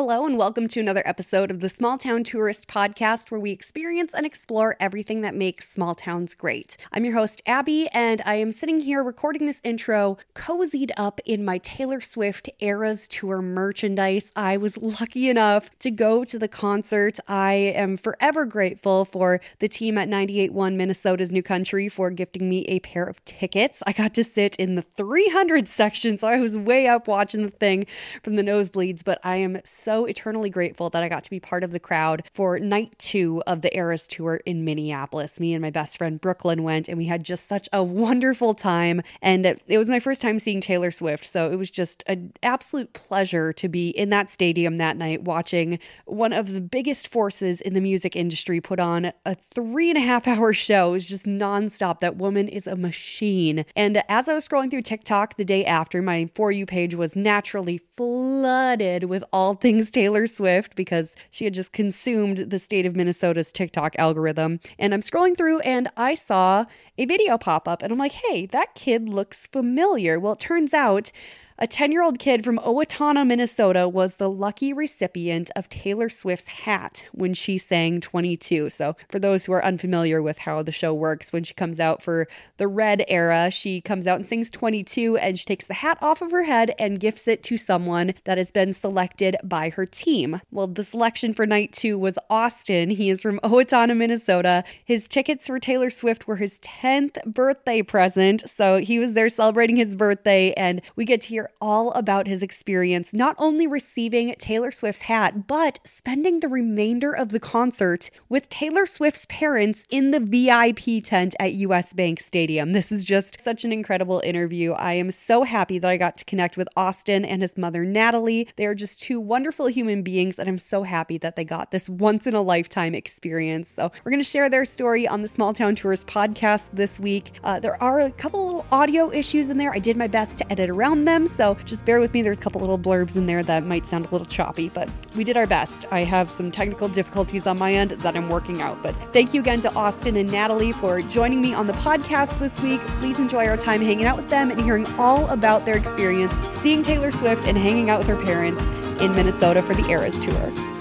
Hello, and welcome to another episode of the Small Town Tourist Podcast, where we experience and explore everything that makes small towns great. I'm your host, Abbey, and I am sitting here recording this intro, cozied up in my Taylor Swift Eras Tour merchandise. I was lucky enough to go to the concert. I am forever grateful for the team at 98.1 Minnesota's New Country for gifting me a pair of tickets. I got to sit in the 300 section, so I was way up watching the thing from the nosebleeds, but I am so eternally grateful that I got to be part of the crowd for night two of the Eras tour in Minneapolis. Me and my best friend Brooklyn went, and we had just such a wonderful time. And it was my first time seeing Taylor Swift, so it was just an absolute pleasure to be in that stadium that night watching one of the biggest forces in the music industry put on a three and a half hour show. It was just nonstop. That woman is a machine. And as I was scrolling through TikTok the day after, my For You page was naturally flooded with all things things Taylor Swift because she had just consumed the state of Minnesota's TikTok algorithm. And I'm scrolling through and I saw a video pop up and I'm like, hey, that kid looks familiar. Well, it turns out a 10 year old kid from Owatonna, Minnesota, was the lucky recipient of Taylor Swift's hat when she sang 22. So, for those who are unfamiliar with how the show works, when she comes out for the red era, she comes out and sings 22 and she takes the hat off of her head and gifts it to someone that has been selected by her team. Well, the selection for night two was Austin. He is from Owatonna, Minnesota. His tickets for Taylor Swift were his 10th birthday present. So, he was there celebrating his birthday, and we get to hear all about his experience, not only receiving Taylor Swift's hat, but spending the remainder of the concert with Taylor Swift's parents in the VIP tent at US Bank Stadium. This is just such an incredible interview. I am so happy that I got to connect with Austin and his mother, Natalie. They are just two wonderful human beings, and I'm so happy that they got this once in a lifetime experience. So, we're going to share their story on the Small Town Tourist podcast this week. Uh, there are a couple little audio issues in there. I did my best to edit around them. So, just bear with me. There's a couple little blurbs in there that might sound a little choppy, but we did our best. I have some technical difficulties on my end that I'm working out. But thank you again to Austin and Natalie for joining me on the podcast this week. Please enjoy our time hanging out with them and hearing all about their experience seeing Taylor Swift and hanging out with her parents in Minnesota for the Eras Tour.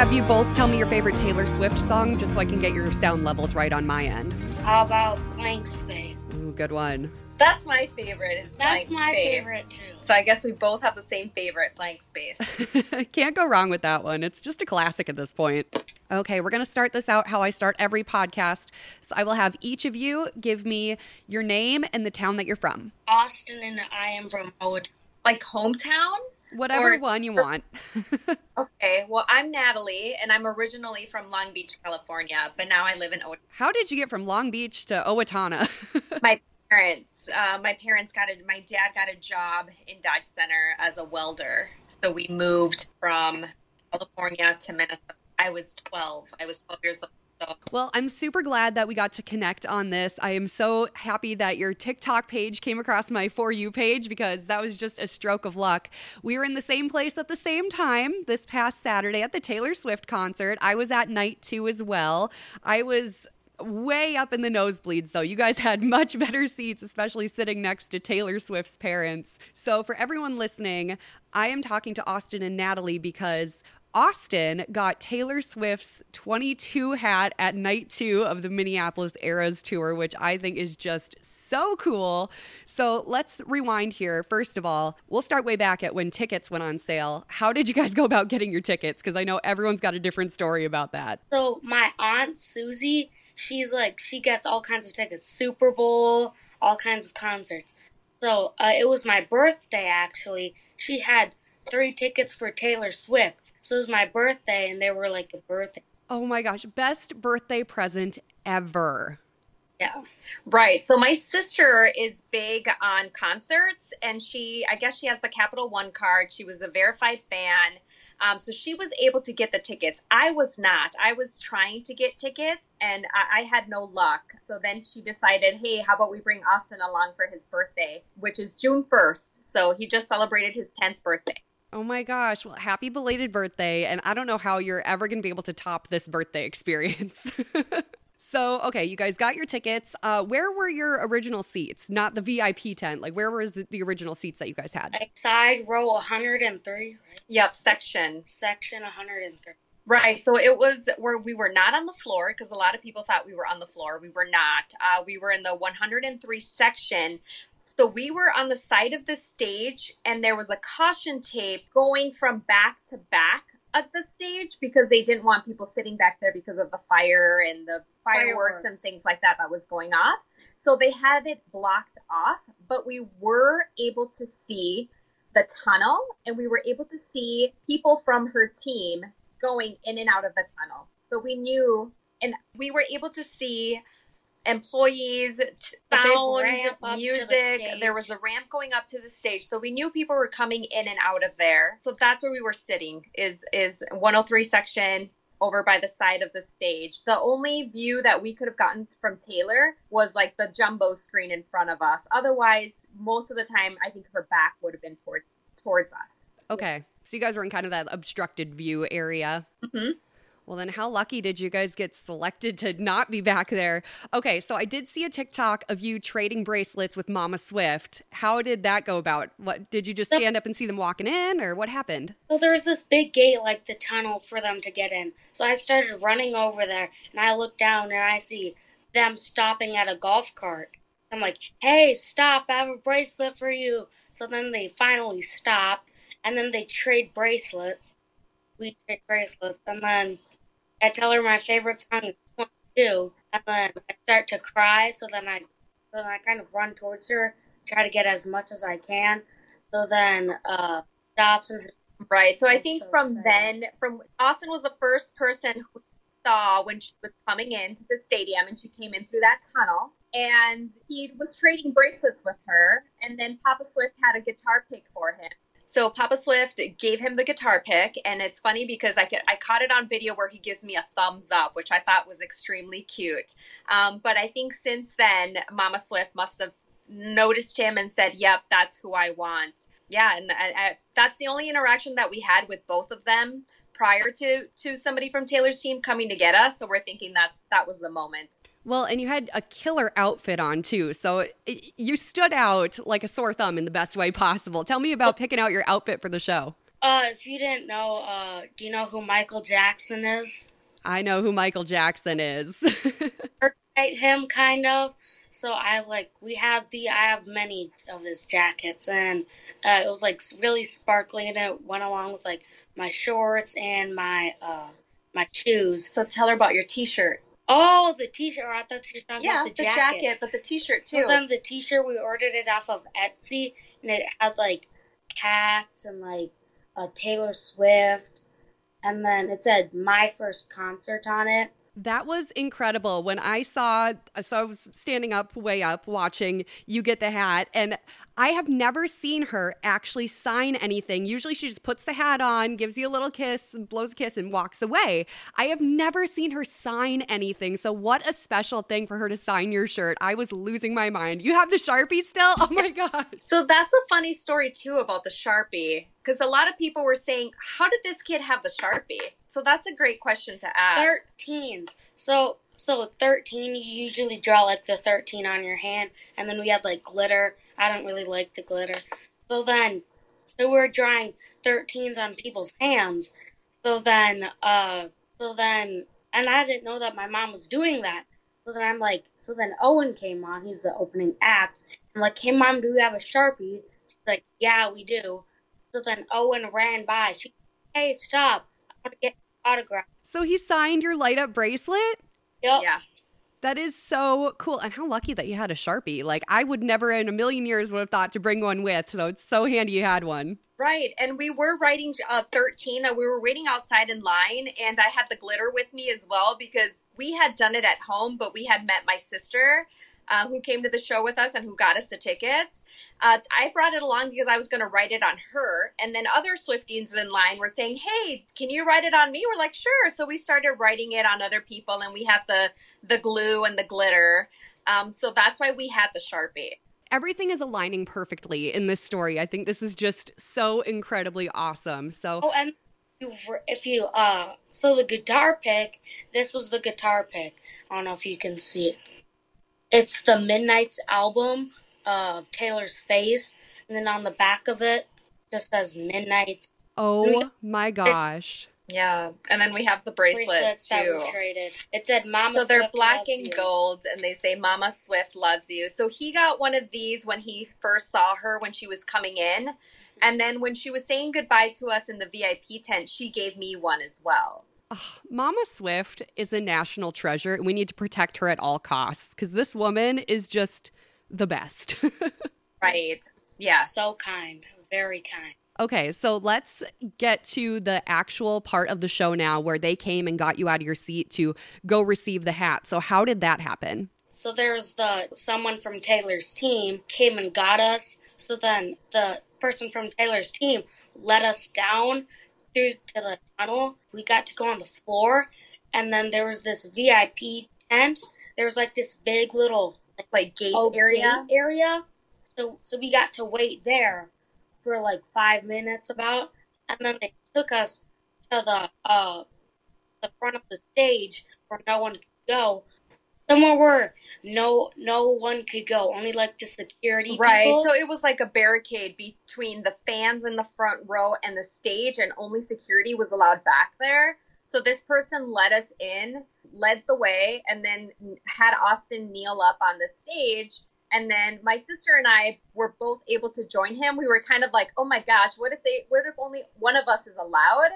Have you both tell me your favorite Taylor Swift song just so I can get your sound levels right on my end? How about Blank Space? Ooh, good one. That's my favorite. Is That's Blank my Space. favorite too. So I guess we both have the same favorite, Blank Space. Can't go wrong with that one. It's just a classic at this point. Okay, we're going to start this out how I start every podcast. So I will have each of you give me your name and the town that you're from. Austin and I am from Owatonna. like hometown? Whatever Or- one you want. Okay, well, I'm Natalie, and I'm originally from Long Beach, California, but now I live in Owatonna. How did you get from Long Beach to Owatonna? My parents, uh, my parents got a, my dad got a job in Dodge Center as a welder, so we moved from California to Minnesota. I was 12. I was 12 years old. So Well, I'm super glad that we got to connect on this. I am so happy that your TikTok page came across my For You page because that was just a stroke of luck. We were in the same place at the same time this past Saturday at the Taylor Swift concert. I was at night two as well. I was way up in the nosebleeds though. You guys had much better seats, especially sitting next to Taylor Swift's parents. So, for everyone listening, I am talking to Austin and Natalie because Austin got Taylor Swift's 22 hat at night two of the Minneapolis Eras tour, which I think is just so cool. So let's rewind here. First of all, we'll start way back at when tickets went on sale. How did you guys go about getting your tickets? Because I know everyone's got a different story about that. So my aunt Susie, she's like she gets all kinds of tickets, Super Bowl, all kinds of concerts. So uh, it was my birthday actually. She had three tickets for Taylor Swift. So it was my birthday, and they were like a birthday. Oh my gosh, best birthday present ever. Yeah. Right. So my sister is big on concerts and she I guess she has the Capital One card. She was a verified fan. Um, so she was able to get the tickets. I was not. I was trying to get tickets and I, I, had no luck. So then she decided, hey, how about we bring Austin along for his birthday, which is June 1st. So he just celebrated his 10th birthday. Oh my gosh. Well, happy belated birthday. And I don't know how you're ever going to be able to top this birthday experience. so, okay, you guys got your tickets. Uh, where were your original seats? Not the VIP tent. Like, where was the original seats that you guys had? Like side row 103, right? Yep, section. Section 103. Right. So it was where we were not on the floor because a lot of people thought we were on the floor. We were not. Uh, we were in the 103 section, so we were on the side of the stage, and there was a caution tape going from back to back at the stage because they didn't want people sitting back there because of the fire and the fireworks, fireworks, and things like that that was going off. So they had it blocked off, but we were able to see the tunnel and we were able to see people from her team going in and out of the tunnel. So we knew and we were able to see employees, sound, music. The there was a ramp going up to the stage, so we knew people were coming in and out of there. So that's where we were sitting. Is is 103 section over by the side of the stage. The only view that we could have gotten from Taylor was like the jumbo screen in front of us. Otherwise, most of the time, I think her back would have been towards towards us. Okay, so you guys were in kind of that obstructed view area. Mm-hmm. Well, then how lucky did you guys get selected to not be back there? Okay, so I did see a TikTok of you trading bracelets with Mama Swift. How did that go about? What did you just stand up and see them walking in, or what happened? So there was this big gate, like the tunnel for them to get in. So I started running over there, and I look down and I see them stopping at a golf cart. I'm like, "Hey, stop! I have a bracelet for you." So then they finally stop, and then they trade bracelets. We trade bracelets, and then I tell her my favorite song is 22, and then I start to cry. So then I, so then I kind of run towards her, try to get as much as I can. So then uh, stops and. Right. So I think so from then, from Austin was the first person who saw when she was coming into the stadium, and she came in through that tunnel. And he was trading bracelets with her, and then Papa Swift had a guitar pick for him so Papa Swift gave him the guitar pick, and it's funny because I I caught it on video where he gives me a thumbs up, which I thought was extremely cute. Um, but I think since then, Mama Swift must have noticed him and said, "Yep, that's who I want." Yeah, and, and that's the only interaction that we had with both of them prior to to somebody from Taylor's team coming to get us. So we're thinking that's that was the moment. Well, and you had a killer outfit on too. So it, you stood out like a sore thumb in the best way possible. Tell me about picking out your outfit for the show. Uh, if you didn't know, uh, do you know who Michael Jackson is? I know who Michael Jackson is. him kind of. So I like we have the I have many of his jackets and uh, it was like really sparkly and it went along with like my shorts and my uh my shoes. So tell her about your t-shirt. Oh, the T-shirt. Oh, I thought you were talking yeah, about the, the jacket. jacket. but the T-shirt too. So then the T-shirt we ordered it off of Etsy, and it had like cats and like a Taylor Swift, and then it said my first concert on it. That was incredible. When I saw, so I was standing up, way up, watching you get the hat, and I have never seen her actually sign anything. Usually she just puts the hat on, gives you a little kiss, blows a kiss, and walks away. I have never seen her sign anything. So, what a special thing for her to sign your shirt. I was losing my mind. You have the Sharpie still? Oh my God. So, that's a funny story, too, about the Sharpie. Because a lot of people were saying, How did this kid have the Sharpie? So that's a great question to ask. Thirteens. So so thirteen you usually draw like the thirteen on your hand and then we had like glitter. I don't really like the glitter. So then so we're drawing thirteens on people's hands. So then uh so then and I didn't know that my mom was doing that. So then I'm like so then Owen came on, he's the opening act. I'm like, Hey mom, do we have a Sharpie? She's like, Yeah, we do. So then Owen ran by. She Hey, stop to get autograph. So he signed your light up bracelet? Yep. Yeah. That is so cool. And how lucky that you had a Sharpie. Like, I would never in a million years would have thought to bring one with. So it's so handy you had one. Right. And we were writing uh, 13. Uh, we were waiting outside in line, and I had the glitter with me as well because we had done it at home, but we had met my sister uh, who came to the show with us and who got us the tickets. Uh, I brought it along because I was going to write it on her. And then other Swifties in line were saying, Hey, can you write it on me? We're like, Sure. So we started writing it on other people and we had the, the glue and the glitter. Um, so that's why we had the Sharpie. Everything is aligning perfectly in this story. I think this is just so incredibly awesome. So, Oh, and if you uh, so the guitar pick, this was the guitar pick. I don't know if you can see it. It's the Midnights album of Taylor's face, and then on the back of it just says Midnight. oh my gosh. Yeah. And then we have the bracelets, bracelets that too. we traded. It said Mama. So they're Swift black loves and you. gold, and they say Mama Swift loves you. So he got one of these when he first saw her when she was coming in. And then when she was saying goodbye to us in the VIP tent, she gave me one as well. Ugh, Mama Swift is a national treasure, and we need to protect her at all costs because this woman is just the best. Right. Yeah. So kind, very kind. okay, so let's get to the actual part of the show now where they came and got you out of your seat to go receive the hat. So, how did that happen? So there's the someone from Taylor's team came and got us. So then the person from Taylor's team let us down through to the tunnel. We got to go on the floor, and then there was this VIP tent. There was like this big little Like gates oh, area. gate area. So so we got to wait there for like five minutes about, and then they took us to the uh the front of the stage where no one could go. Somewhere where no no one could go, only like the security Right. people. So it was like a barricade between the fans in the front row and the stage, and only security was allowed back there. So this person led us in, led the way, and then had Austin kneel up on the stage. And then my sister and I were both able to join him. We were kind of like, oh my gosh, what if they, what if only one of us is allowed?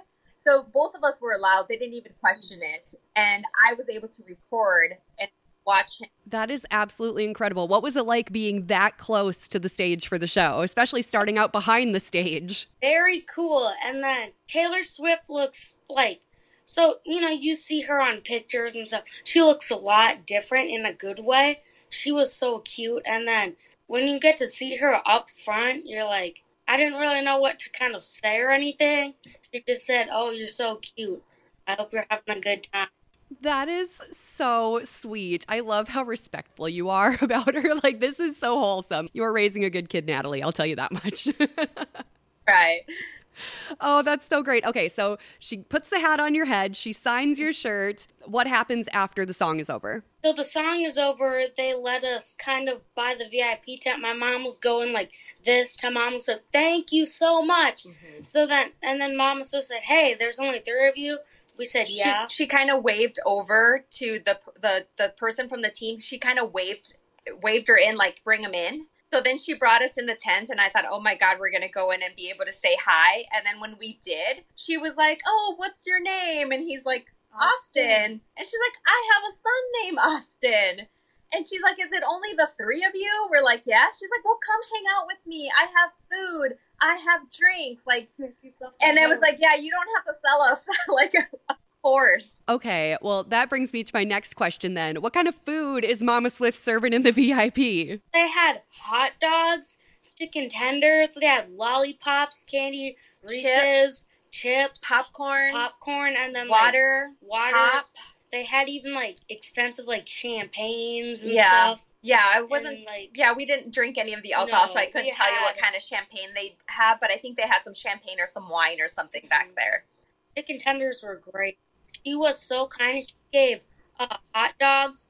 So both of us were allowed. They didn't even question it. And I was able to record and watch him. That is absolutely incredible. What was it like being that close to the stage for the show, especially starting out behind the stage? very cool. And then Taylor Swift looks like so you know you see her on pictures and stuff. She looks a lot different in a good way. She was so cute, and then when you get to see her up front, you're like, I didn't really know what to kind of say or anything. She just said, "Oh, you're so cute. I hope you're having a good time." That is so sweet. I love how respectful you are about her. Like, this is so wholesome. You are raising a good kid, Natalie. I'll tell you that much. Right. oh, that's so great. Okay, so she puts the hat on your head, she signs your shirt. What happens after the song is over? So the song is over. They let us kind of by the VIP tent. My mom was going like this to mom said, "Thank you so much." Mm-hmm. So then, and then mom so said, "Hey, there's only three of you." We said, "Yeah." She, she kind of waved over to the the the person from the team. She kind of waved waved her in, like bring them in. So then she brought us in the tent, and I thought, oh my god, we're gonna go in and be able to say hi. And then when we did, she was like, "Oh, what's your name?" And he's like, "Austin." And she's like, "I have a son named Austin." And she's like, "Is it only the three of you?" We're like, "Yeah." She's like, "Well, come hang out with me. I have food. I have drinks." Like, and I was like, "Yeah, you don't have to sell us like a horse." Okay, well, that brings me to my next question then. What kind of food is Mama Swift serving in the VIP? They had hot dogs, chicken tenders. They had lollipops, candy, Reese's, chips, popcorn, popcorn, and then water, like, pop. waters. They had even like expensive like champagnes and Yeah. stuff. Yeah, I wasn't. And, like yeah, we didn't drink any of the alcohol, so I couldn't tell you what kind of champagne they have. But I think they had some champagne or some wine or something back Mhm. there. chicken tenders were great. She was so kind. She gave uh, hot dogs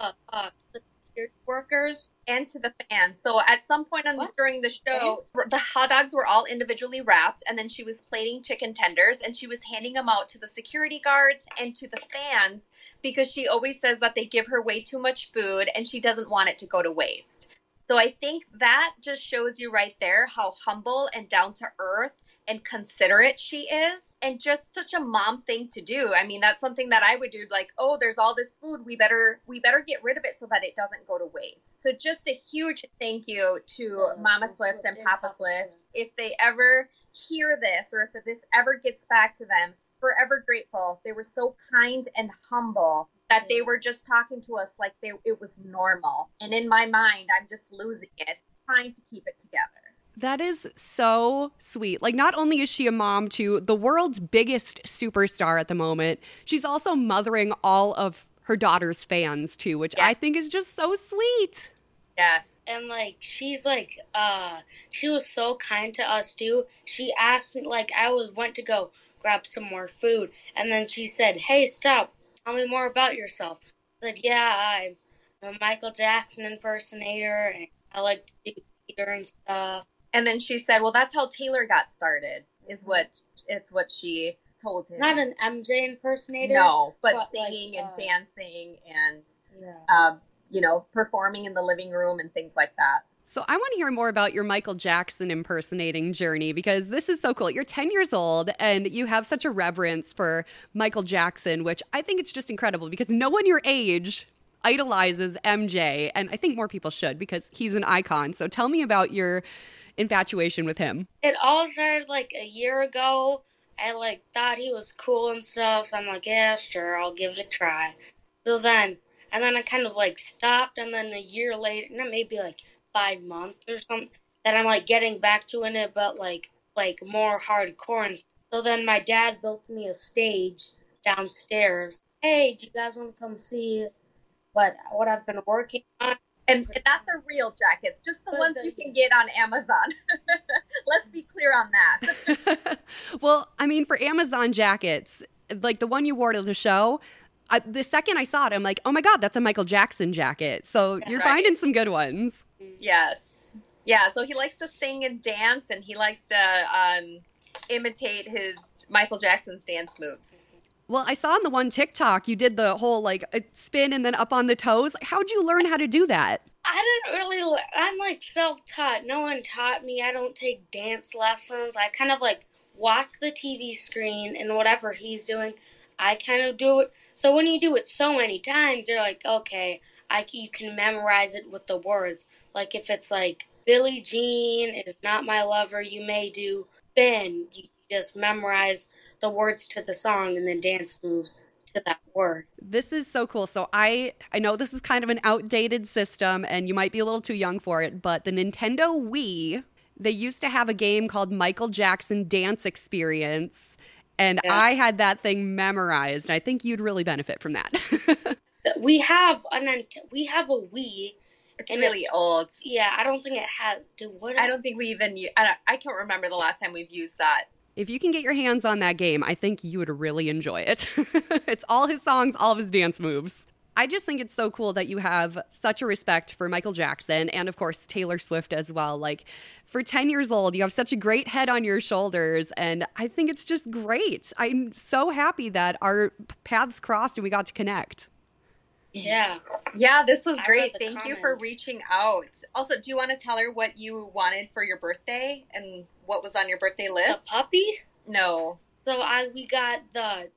uh, uh, to the security workers. and to the fans. So at some point on during the show, the hot dogs were all individually wrapped, and then she was plating chicken tenders, and she was handing them out to the security guards and to the fans because she always says that they give her way too much food, and she doesn't want it to go to waste. So I think that just shows you right there how humble and down to earth and considerate she is and just such a mom thing to do i mean that's something that i would do like oh there's all this food we better we better get rid of it so that it doesn't go to waste so just a huge thank you to Yeah, mama swift and Papa swift Swift. if they ever hear this or if this ever gets back to them forever grateful they were so kind and humble that they were just talking to us like they it was normal. And in my mind, I'm just losing it, trying to keep it together. That is so sweet. Like, not only is she a mom to the world's biggest superstar at the moment, she's also mothering all of her daughter's fans too, which Yeah. I think is just so sweet. Yes. and like she's like uh she was so kind to us too she asked me like i was went to go grab some more food and then she said hey stop tell me more about yourself i said yeah i'm a michael jackson impersonator and i like to do theater and stuff And then she said, "Well, that's how Taylor got started." Is what it's what she told him. not an mj impersonator no, but, but, like, singing uh, and dancing and yeah um, you know performing in the living room and things like that. So, I want to hear more about your Michael Jackson impersonating journey because this is so cool. You're 10 years old and you have such a reverence for Michael Jackson, which I think it's just incredible because no one your age idolizes MJ. And I think more people should because he's an icon. So, tell me about your infatuation with him. it all started like a year ago. I like thought he was cool and stuff, so I'm like, yeah, sure, I'll give it a try. So then, and then I kind of like stopped, and then a year later, no, maybe like five months or something, that I'm like getting back to in it, but like like more hardcore. And so then my dad built me a stage downstairs. Hey, do you guys want to come see what what I've been working on? And, and not the real jackets, just the ones you can get on Amazon. Let's be clear on that. well, I mean, for Amazon jackets, like the one you wore to the show, I, the second I saw it, I'm like, oh my God, that's a Michael Jackson jacket. So, you're Right. finding some good ones. Yes. Yeah, so he likes to sing and dance and he likes to um, imitate his Michael Jackson's dance moves. Well, I saw on the one TikTok you did the whole like uh, spin and then up on the toes. How'd you learn how to do that? I didn't really. I'm like self-taught. No one taught me. I don't take dance lessons. I kind of like watch the TV screen and whatever he's doing, I kind of do it. So when you do it so many times, you're like, okay, I c- you can memorize it with the words. Like if it's like Billie Jean is not my lover, you may do spin. You just memorize the words to the song and then dance moves to that word. This is so cool. So I I know this is kind of an outdated system and you might be a little too young for it, but the Nintendo Wii, they used to have a game called Michael Jackson Dance Experience. And Yeah. I had that thing memorized. I think you'd really benefit from that. We have an we have a Wii. It's And really it's- old. Yeah, I don't think it has. Do what? I don't think we even. u- I, don't, I can't remember the last time we've used that. if you can get your hands on that game, I think you would really enjoy it. it's all his songs, all of his dance moves. I just think it's so cool that you have such a respect for Michael Jackson and, of course, Taylor Swift as well. Like, for 10 years old, you have such a great head on your shoulders. And I think it's just great. I'm so happy that our paths crossed and we got to connect. Yeah. Yeah, this was great. Thank you for reaching out. Also, do you want to tell her what you wanted for your birthday and what was on your birthday list? The puppy. No. So I we got the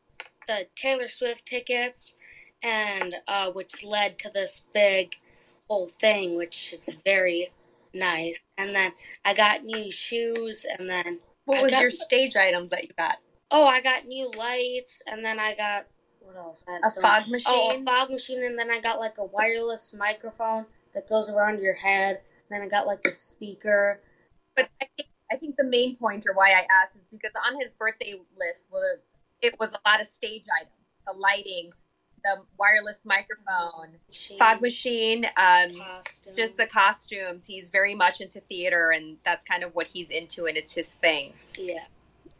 the Taylor Swift tickets, and uh, which led to this big whole thing, which is very nice. And then I got new shoes, and then What I was got- your stage items that you got? oh, I got new lights, and then I got what else? A some- fog machine. Oh, a fog machine, and then I got like a wireless microphone that goes around your head. And Then I got like a speaker. But I think, I think the main point or why I asked is because on his birthday list, well, there- it was a lot of stage items: the lighting, the wireless microphone, Machine, fog machine, um, just the costumes. He's very much into theater, and that's kind of what he's into, and it's his thing. yeah.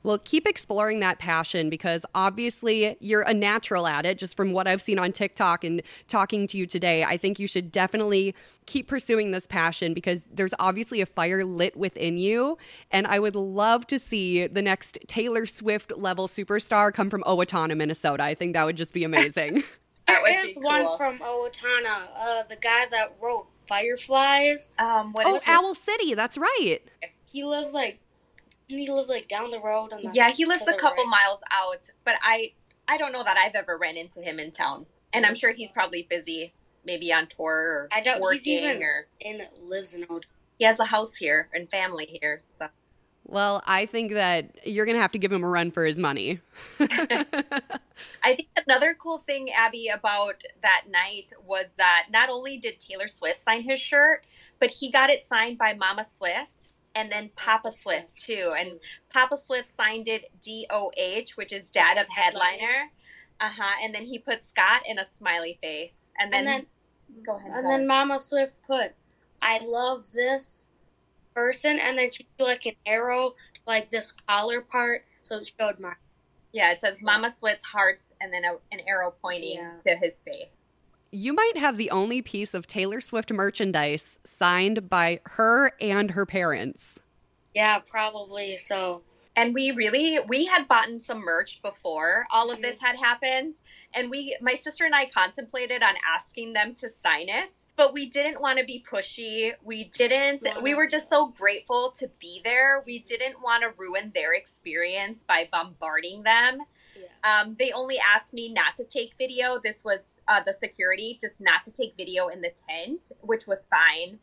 Well, keep exploring that passion because obviously you're a natural at it. Just from what I've seen on TikTok and talking to you today, I think you should definitely keep pursuing this passion because there's obviously a fire lit within you. And I would love to see the next Taylor Swift level superstar come from Owatonna, Minnesota. I think that would just be amazing. That would There is be one from Owatonna, uh, the guy that wrote Fireflies. Um, what oh, is Owl City. That's right. He lives like, doesn't he live like down the road? On the, Yeah, he lives a couple right? miles out, but I I don't know that I've ever ran into him in town. And I'm sure he's probably busy, maybe on tour or I don't- he's working even- or And lives in Owatonna. he has a house here and family here. So Well, I think that you're going to have to give him a run for his money. I think another cool thing, Abbey, about that night was that not only did Taylor Swift sign his shirt, but he got it signed by Mama Swift and then Papa Swift too. And Papa Swift signed it D O H, which is Dad of Headliner. Uh huh. And then he put Scott in a smiley face. And then, And then go ahead. and Tyler. then Mama Swift put, "I love this person," and then she put like an arrow to like this collar part, so it showed my. yeah, it says Mama Swift's hearts and then a, an arrow pointing Yeah. to his face. You might have the only piece of Taylor Swift merchandise signed by her and her parents. Yeah, probably. So and we really we had bought some merch before all of this had happened and we my sister and i contemplated on asking them to sign it but we didn't want to be pushy we didn't we were just so grateful to be there we didn't want to ruin their experience by bombarding them yeah. um, they only asked me not to take video this was uh, the security just not to take video in the tent which was fine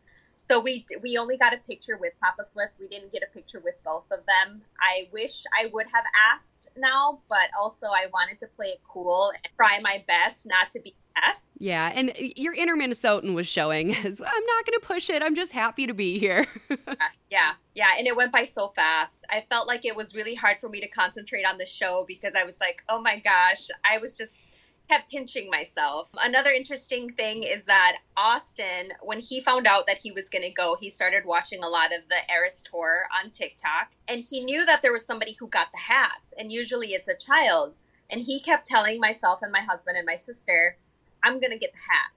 so we we only got a picture with Papa Swift. We didn't get a picture with both of them. I wish I would have asked now, but also I wanted to play it cool and try my best not to be pest. Yeah, and your inner Minnesotan was showing as I'm not going to push it. I'm just happy to be here. Yeah, yeah, and it went by so fast. I felt like it was really hard for me to concentrate on the show because I was like, oh my gosh, I was just kept pinching myself. Another interesting thing is that Austin, when he found out that he was going to go, he started watching a lot of the Eras tour on TikTok, and he knew that there was somebody who got the hats, and usually it's a child. And he kept telling myself and my husband and my sister, I'm going to get the hat.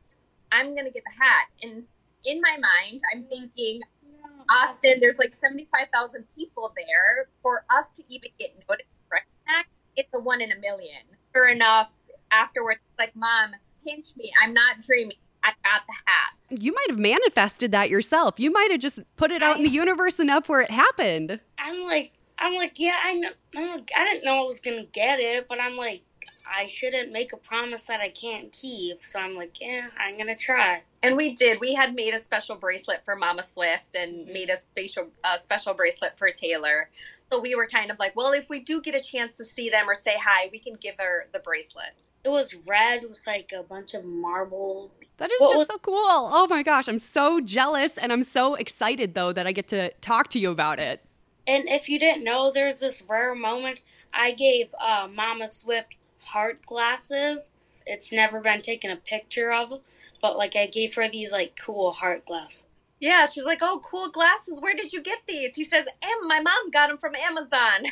I'm going to get the hat. And in my mind, I'm thinking, Austin, there's like 75,000 people there. For us to even get noticed, it's a one in a million. Sure enough, afterwards, it's like, Mom, pinch me. I'm not dreaming. I got the hat. you might have manifested that yourself. You might have just put it out in the universe enough where it happened. I'm like, I'm like, yeah, I know. I'm like, I didn't know I was gonna get it, but I'm like, I shouldn't make a promise that I can't keep. So I'm like, yeah, I'm gonna try. And we did. We had made a special bracelet for Mama Swift and made a special a special bracelet for Taylor. So we were kind of like, well, if we do get a chance to see them or say hi, we can give her the bracelet. It was red with like a bunch of marble. That is What just was- so cool. Oh my gosh, I'm so jealous and I'm so excited though that I get to talk to you about it. And if you didn't know, there's this rare moment. I gave uh, Mama Swift heart glasses. It's never been taken a picture of, but like I gave her these like cool heart glasses. Yeah, she's like, oh, cool glasses. Where did you get these? He says, Em, my mom got them from Amazon.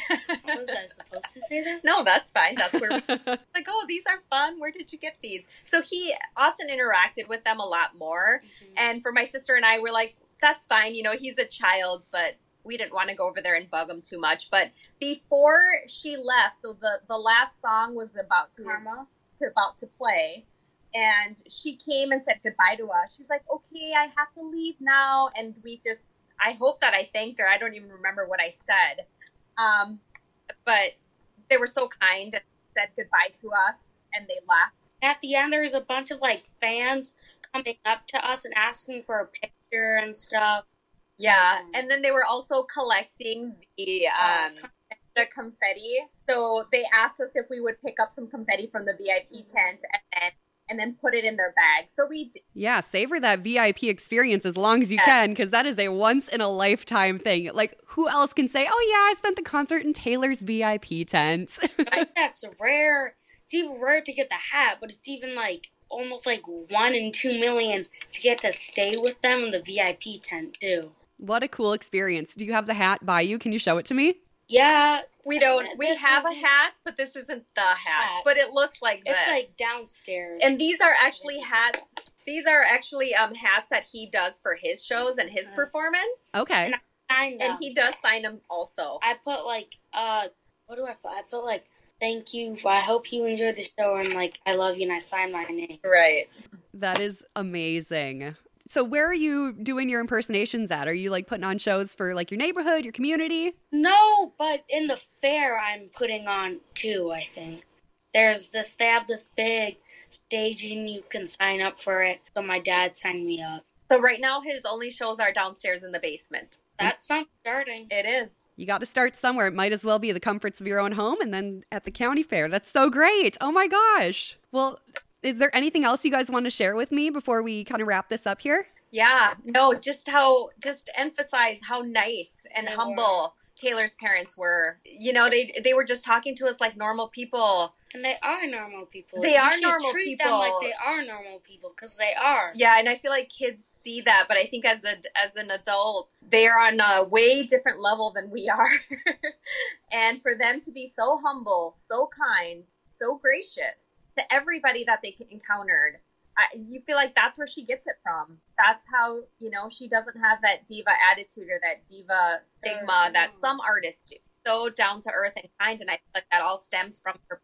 Was I supposed to say that? no, that's fine. That's where like, oh, these are fun. Where did you get these? So he, Austin interacted with them a lot more. Mm-hmm. And for my sister and I, we're like, that's fine. You know, he's a child, but we didn't want to go over there and bug him too much. But before she left, so the, the last song was about to, Karma. to about to play. And she came and said goodbye to us. She's like, okay, I have to leave now. And we just, I hope that I thanked her. I don't even remember what I said. Um, but they were so kind and said goodbye to us and they left. At the end, there was a bunch of like fans coming up to us and asking for a picture and stuff. Yeah, So, and then they were also collecting the uh, um the confetti. So they asked us if we would pick up some confetti from the VIP tent and then and then put it in their bag. So we yeah, savor that VIP experience as long as you can because that is a once in a lifetime thing. Like, who else can say, oh, yeah, I spent the concert in Taylor's VIP tent? I that's rare. It's even rare to get the hat, but it's even like almost like one in two million to get to stay with them in the VIP tent too. what a cool experience. Do you have the hat by you? Can you show it to me? Yeah, We don't. We have a hat, but this isn't the hat. Hat. But it looks like this. it's like downstairs. and these are actually hats. These are actually um hats that he does for his shows and his Mhm. performance, Okay. And Signed and he does sign them also. I put like uh, what do I put? I put like thank you. I hope you enjoyed the show and like I love you and I signed my name. Right. That is amazing. So, where are you doing your impersonations at? Are you like putting on shows for like your neighborhood, your community? No, but in the fair I'm putting on too. I think there's this. They have this big staging you can sign up for it. So my dad signed me up. So right now his only shows are downstairs in the basement. That's not starting. It is. You got to start somewhere. It might as well be the comforts of your own home and then at the county fair. That's so great. Oh my gosh. Well, is there anything else you guys want to share with me before we kind of wrap this up here? Yeah, no, just how, just emphasize how nice and They humble Taylor's parents were. You know, they they were just talking to us like normal people. And they are normal people. They You are should normal treat people. them like they are normal people because they are. Yeah, and I feel like kids see that, but I think as a as an adult, they're on a way different level than we are. and for them to be so humble, so kind, so gracious to everybody that they encountered, I, you feel like that's where she gets it from. That's how you know she doesn't have that diva attitude or that diva stigma that Mhm. some artists do. So down to earth and kind, and I feel like that all stems from her.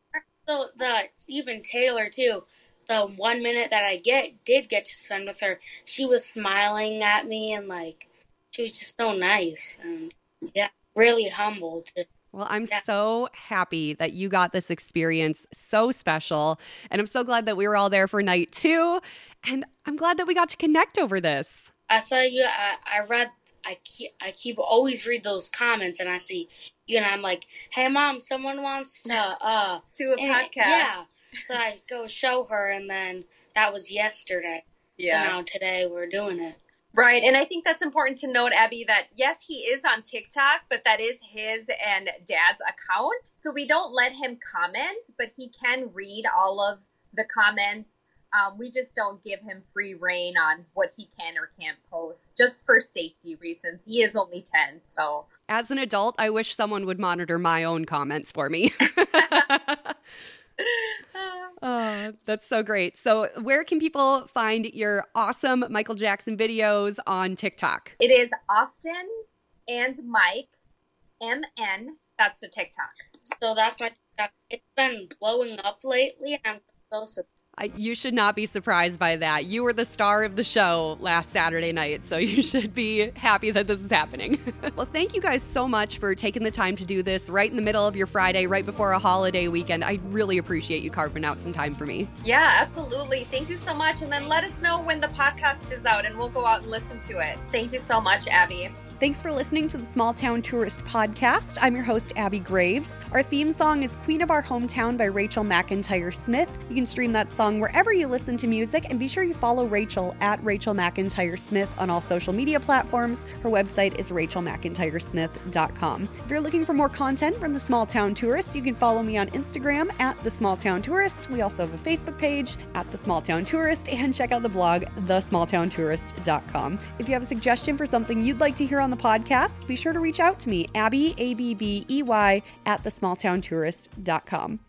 So the even Taylor too. The one minute that I get did get to spend with her, she was smiling at me and like she was just so nice and yeah, really humble too. Well, I'm Yeah. so happy that you got this experience so special. And I'm so glad that we were all there for night two. And I'm glad that we got to connect over this. I saw you. I, I read. I keep. I keep always read those comments, and I see you, and I'm like, "Hey, mom, someone wants to." uh To a and- podcast. Yeah. So I go show her, and then that was yesterday. Yeah. So now today we're doing it. Right. And I think that's important to note, Abbey, that yes, he is on TikTok, but that is his and dad's account. So we don't let him comment, but he can read all of the comments. Um, we just don't give him free reign on what he can or can't post just for safety reasons. He is only 10. So As an adult, I wish someone would monitor my own comments for me. Oh, that's so great. So, where can people find your awesome Michael Jackson videos on TikTok? it is Austin and Mike, MN. That's the TikTok. So that's my. It's been blowing up lately, I'm so surprised. I, you should not be surprised by that. You were the star of the show last Saturday night, so you should be happy that this is happening. well, thank you guys so much for taking the time to do this right in the middle of your Friday, right before a holiday weekend. I really appreciate you carving out some time for me. Yeah, absolutely. Thank you so much. And then let us know when the podcast is out and we'll go out and listen to it. Thank you so much, Abbey. Thanks for listening to the Small Town Tourist Podcast. I'm your host, Abbey Graves. Our theme song is Queen of Our Hometown by Rachel McIntyre Smith. You can stream that song wherever you listen to music, and be sure you follow Rachel at Rachel McIntyre Smith on all social media platforms. Her website is rachelmcintyresmith.com. If you're looking for more content from the Small Town Tourist, you can follow me on Instagram at the Small Town Tourist. We also have a Facebook page at the Small Town Tourist, and check out the blog thesmalltowntourist.com. If you have a suggestion for something you'd like to hear the podcast, be sure to reach out to me, Abbey, A B B E Y, at thesmalltowntourist.com.